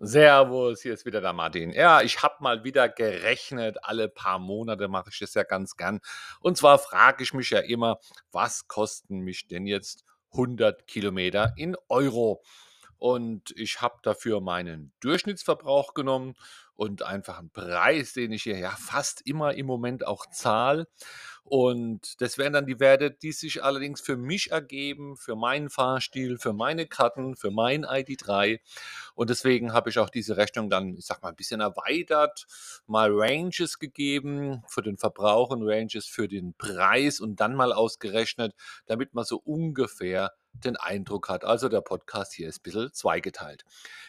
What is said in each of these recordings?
Servus, hier ist wieder der Martin. Ja, ich habe mal wieder gerechnet. Alle paar Monate mache ich das ja ganz gern. Und zwar frage ich mich ja immer, was kosten mich denn jetzt 100 Kilometer in Euro? Und ich habe dafür meinen Durchschnittsverbrauch genommen und einfach einen Preis, den ich hier ja fast immer im Moment auch zahle. Und das wären dann die Werte, die sich allerdings für mich ergeben, für meinen Fahrstil, für meine Karten, für mein ID3. Und deswegen habe ich auch diese Rechnung dann, ich sag mal, ein bisschen erweitert, mal Ranges gegeben für den Verbrauch und Ranges für den Preis und dann mal ausgerechnet, damit man so ungefähr den Eindruck hat. Also der Podcast hier ist ein bisschen zweigeteilt.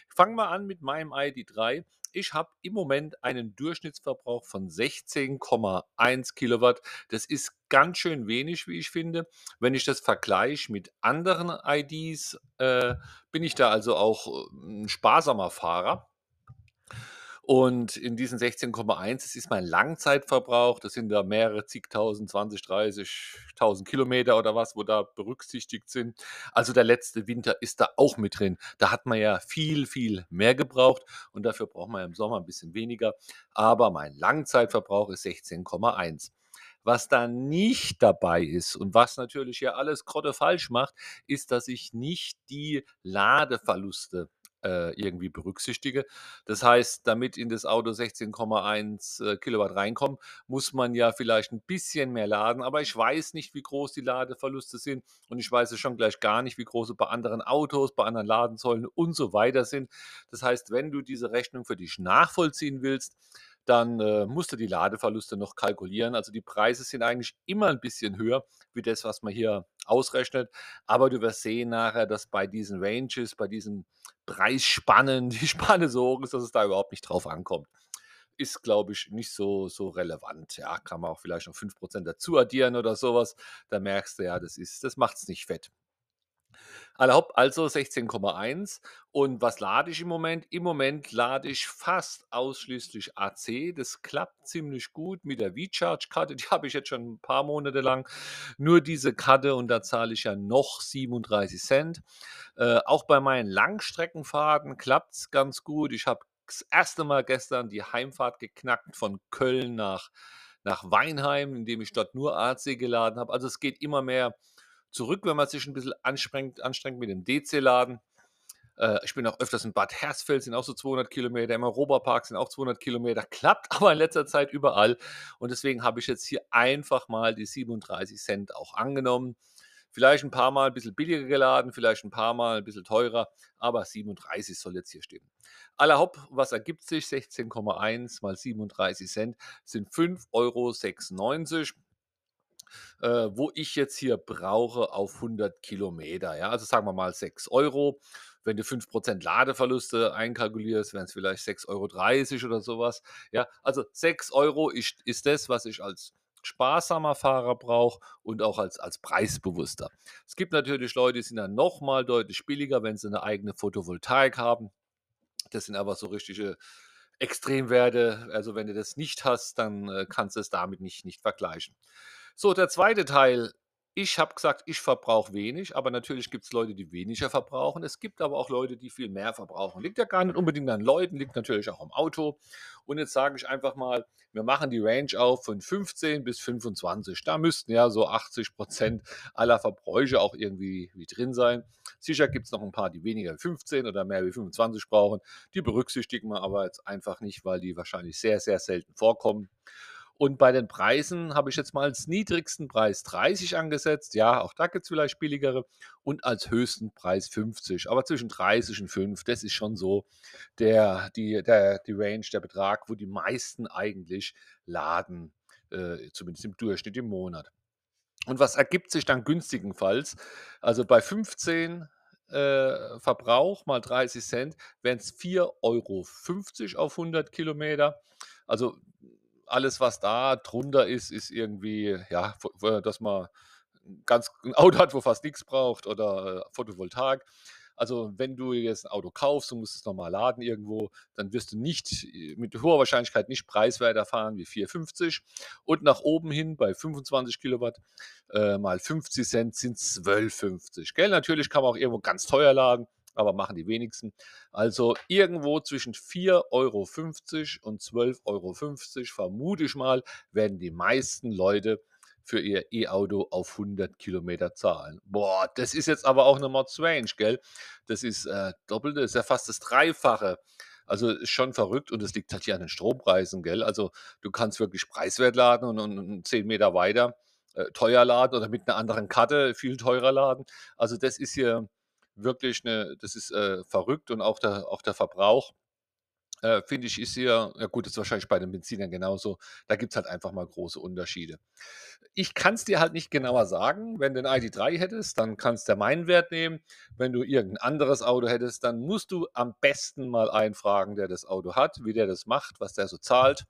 Fangen wir an mit meinem ID3. Ich habe im Moment einen Durchschnittsverbrauch von 16,1 Kilowatt. Das ist ganz schön wenig, wie ich finde. Wenn ich das vergleiche mit anderen IDs, äh, bin ich da also auch äh, ein sparsamer Fahrer. Und in diesen 16,1, das ist mein Langzeitverbrauch, das sind da mehrere zigtausend, 20, 30.000 Kilometer oder was, wo da berücksichtigt sind. Also der letzte Winter ist da auch mit drin. Da hat man ja viel, viel mehr gebraucht und dafür braucht man ja im Sommer ein bisschen weniger. Aber mein Langzeitverbrauch ist 16,1. Was da nicht dabei ist und was natürlich ja alles grotte falsch macht, ist, dass ich nicht die Ladeverluste äh, irgendwie berücksichtige. Das heißt, damit in das Auto 16,1 äh, Kilowatt reinkommen, muss man ja vielleicht ein bisschen mehr laden, aber ich weiß nicht, wie groß die Ladeverluste sind und ich weiß es schon gleich gar nicht, wie groß sie bei anderen Autos, bei anderen Ladensäulen und so weiter sind. Das heißt, wenn du diese Rechnung für dich nachvollziehen willst, dann äh, musst du die Ladeverluste noch kalkulieren. Also die Preise sind eigentlich immer ein bisschen höher wie das, was man hier ausrechnet. Aber du wirst sehen nachher, dass bei diesen Ranges, bei diesen Preisspannen, die Spanne so hoch ist, dass es da überhaupt nicht drauf ankommt. Ist, glaube ich, nicht so, so relevant. Ja, kann man auch vielleicht noch 5% dazu addieren oder sowas. Da merkst du ja, das, das macht es nicht fett. Also 16,1. Und was lade ich im Moment? Im Moment lade ich fast ausschließlich AC. Das klappt ziemlich gut mit der V-Charge-Karte. Die habe ich jetzt schon ein paar Monate lang. Nur diese Karte und da zahle ich ja noch 37 Cent. Äh, auch bei meinen Langstreckenfahrten klappt es ganz gut. Ich habe das erste Mal gestern die Heimfahrt geknackt von Köln nach, nach Weinheim, indem ich dort nur AC geladen habe. Also es geht immer mehr zurück, wenn man sich ein bisschen anstrengt, anstrengt mit dem DC-Laden. Äh, ich bin auch öfters in Bad Hersfeld, sind auch so 200 Kilometer, im Europapark sind auch 200 Kilometer, klappt aber in letzter Zeit überall. Und deswegen habe ich jetzt hier einfach mal die 37 Cent auch angenommen. Vielleicht ein paar Mal ein bisschen billiger geladen, vielleicht ein paar Mal ein bisschen teurer, aber 37 soll jetzt hier stehen. Allerhaupt, was ergibt sich? 16,1 mal 37 Cent sind 5,96 Euro äh, wo ich jetzt hier brauche auf 100 Kilometer. Ja? Also sagen wir mal 6 Euro. Wenn du 5% Ladeverluste einkalkulierst, wären es vielleicht 6,30 Euro oder sowas. Ja? Also 6 Euro ist, ist das, was ich als sparsamer Fahrer brauche und auch als, als preisbewusster. Es gibt natürlich Leute, die sind dann nochmal deutlich billiger, wenn sie eine eigene Photovoltaik haben. Das sind aber so richtige Extremwerte. Also wenn du das nicht hast, dann äh, kannst du es damit nicht, nicht vergleichen. So, der zweite Teil. Ich habe gesagt, ich verbrauche wenig, aber natürlich gibt es Leute, die weniger verbrauchen. Es gibt aber auch Leute, die viel mehr verbrauchen. Liegt ja gar nicht unbedingt an Leuten, liegt natürlich auch am Auto. Und jetzt sage ich einfach mal, wir machen die Range auf von 15 bis 25. Da müssten ja so 80 Prozent aller Verbräuche auch irgendwie wie drin sein. Sicher gibt es noch ein paar, die weniger wie 15 oder mehr wie 25 brauchen. Die berücksichtigen wir aber jetzt einfach nicht, weil die wahrscheinlich sehr, sehr selten vorkommen. Und bei den Preisen habe ich jetzt mal als niedrigsten Preis 30 angesetzt. Ja, auch da gibt es vielleicht billigere. Und als höchsten Preis 50. Aber zwischen 30 und 5, das ist schon so der, die, der, die Range, der Betrag, wo die meisten eigentlich laden. Äh, zumindest im Durchschnitt im Monat. Und was ergibt sich dann günstigenfalls? Also bei 15 äh, Verbrauch mal 30 Cent wären es 4,50 Euro auf 100 Kilometer. Also alles, was da drunter ist, ist irgendwie, ja, dass man ganz ein Auto hat, wo fast nichts braucht oder äh, Photovoltaik. Also wenn du jetzt ein Auto kaufst und musst es nochmal laden irgendwo, dann wirst du nicht mit hoher Wahrscheinlichkeit nicht preiswerter fahren wie 4,50. Und nach oben hin bei 25 Kilowatt äh, mal 50 Cent sind 12,50. Gell? Natürlich kann man auch irgendwo ganz teuer laden, aber machen die wenigsten. Also irgendwo zwischen 4,50 Euro und 12,50 Euro, vermute ich mal, werden die meisten Leute für ihr E-Auto auf 100 Kilometer zahlen. Boah, das ist jetzt aber auch eine Mods-Range, gell? Das ist äh, doppelte, ist ja fast das Dreifache. Also ist schon verrückt und es liegt halt hier an den Strompreisen, gell? Also du kannst wirklich preiswert laden und, und, und 10 Meter weiter äh, teuer laden oder mit einer anderen Karte viel teurer laden. Also das ist hier wirklich eine, das ist äh, verrückt und auch der, auch der Verbrauch äh, finde ich, ist hier, ja gut, das ist wahrscheinlich bei den Benzinern genauso. Da gibt es halt einfach mal große Unterschiede. Ich kann es dir halt nicht genauer sagen. Wenn du ein ID3 hättest, dann kannst du meinen Wert nehmen. Wenn du irgendein anderes Auto hättest, dann musst du am besten mal einfragen, der das Auto hat, wie der das macht, was der so zahlt.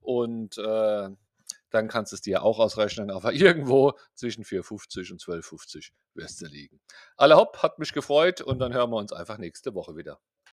Und äh, dann kannst du es dir auch ausrechnen, aber irgendwo zwischen 4,50 und 12,50 wirst du liegen. Alle hopp, hat mich gefreut und dann hören wir uns einfach nächste Woche wieder.